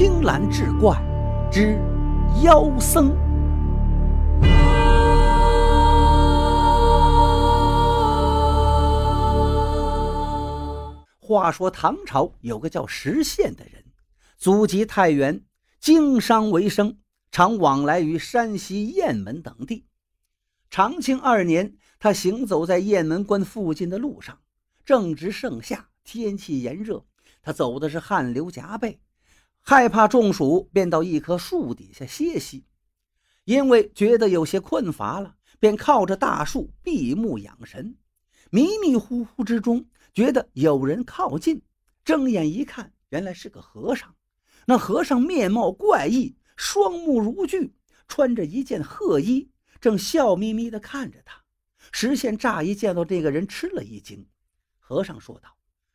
青蓝志怪之妖僧。话说唐朝有个叫石宪的人，祖籍太原，经商为生，常往来于山西雁门等地。长庆二年，他行走在雁门关附近的路上，正值盛夏，天气炎热，他走的是汗流浃背，害怕中暑，便到一棵树底下歇息。因为觉得有些困乏了，便靠着大树闭目养神。迷迷糊糊之中。觉得有人靠近，睁眼一看，原来是个和尚。那和尚面貌怪异，双目如炬，穿着一件褐衣，正笑眯眯地看着他。石宪乍一见到这个人，吃了一惊。和尚说道：“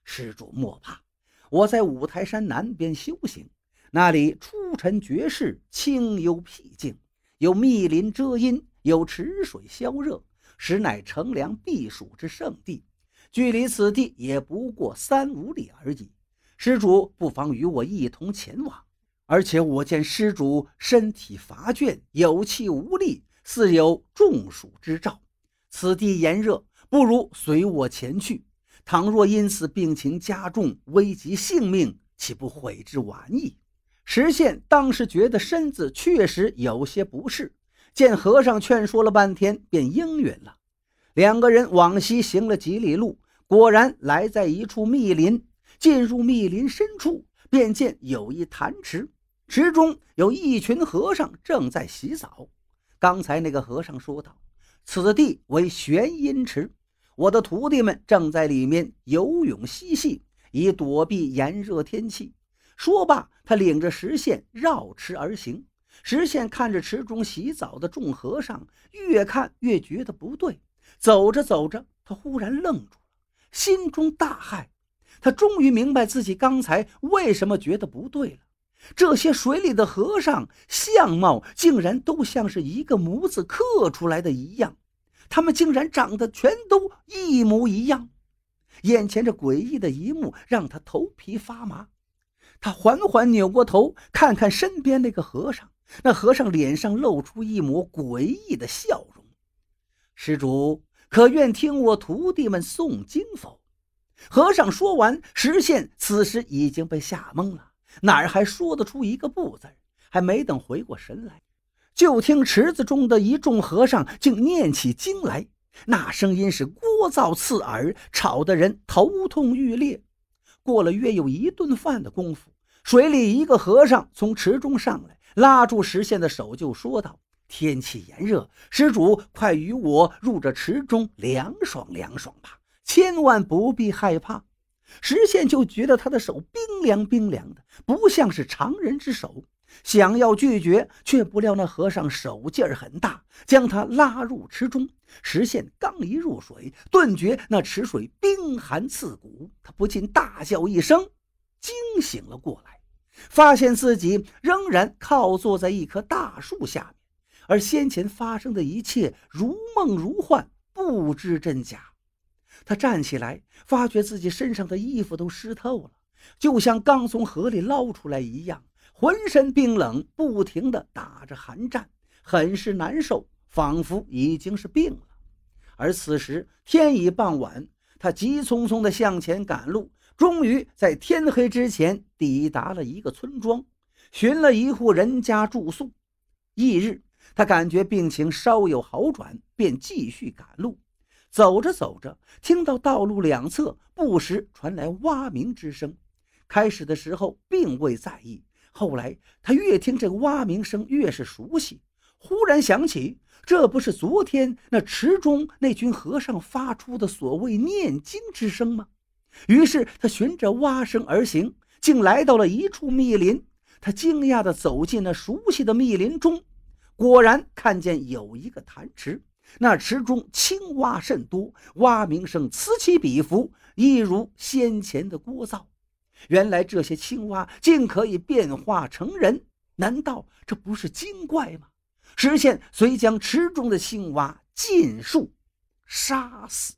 施主莫怕，我在五台山南边修行，那里出尘绝世，清幽僻静，有密林遮阴，有池水消热，实乃乘凉避暑之圣地。”距离此地也不过三五里而已，施主不妨与我一同前往。而且我见施主身体乏倦，有气无力，似有中暑之兆。此地炎热，不如随我前去。倘若因此病情加重，危及性命，岂不悔之晚矣？石宪当时觉得身子确实有些不适，见和尚劝说了半天，便应允了。两个人往西行了几里路。果然来在一处密林，进入密林深处，便见有一潭池，池中有一群和尚正在洗澡。刚才那个和尚说道：“此地为玄阴池，我的徒弟们正在里面游泳嬉戏，以躲避炎热天气。”说罢，他领着石宪绕池而行。石宪看着池中洗澡的众和尚，越看越觉得不对。走着走着，他忽然愣住了。心中大骇，他终于明白自己刚才为什么觉得不对了。这些水里的和尚相貌竟然都像是一个模子刻出来的一样，他们竟然长得全都一模一样。眼前这诡异的一幕让他头皮发麻。他缓缓扭过头，看看身边那个和尚，那和尚脸上露出一抹诡异的笑容。施主。可愿听我徒弟们诵经否？和尚说完，石宪此时已经被吓懵了，哪儿还说得出一个不字？还没等回过神来，就听池子中的一众和尚竟念起经来，那声音是聒噪刺耳，吵得人头痛欲裂。过了约有一顿饭的功夫，水里一个和尚从池中上来，拉住石宪的手，就说道。天气炎热，施主快与我入这池中凉爽凉爽吧，千万不必害怕。石宪就觉得他的手冰凉冰凉的，不像是常人之手，想要拒绝，却不料那和尚手劲儿很大，将他拉入池中。石宪刚一入水，顿觉那池水冰寒刺骨，他不禁大叫一声，惊醒了过来，发现自己仍然靠坐在一棵大树下面。而先前发生的一切如梦如幻，不知真假。他站起来，发觉自己身上的衣服都湿透了，就像刚从河里捞出来一样，浑身冰冷，不停地打着寒战，很是难受，仿佛已经是病了。而此时天已傍晚，他急匆匆地向前赶路，终于在天黑之前抵达了一个村庄，寻了一户人家住宿。翌日。他感觉病情稍有好转，便继续赶路。走着走着，听到道路两侧不时传来蛙鸣之声。开始的时候并未在意，后来他越听这个蛙鸣声越是熟悉。忽然想起，这不是昨天那池中那群和尚发出的所谓念经之声吗？于是他循着蛙声而行，竟来到了一处密林。他惊讶地走进那熟悉的密林中。果然看见有一个潭池，那池中青蛙甚多，蛙鸣声此起彼伏，一如先前的聒噪。原来这些青蛙竟可以变化成人，难道这不是精怪吗？石宪遂将池中的青蛙尽数杀死。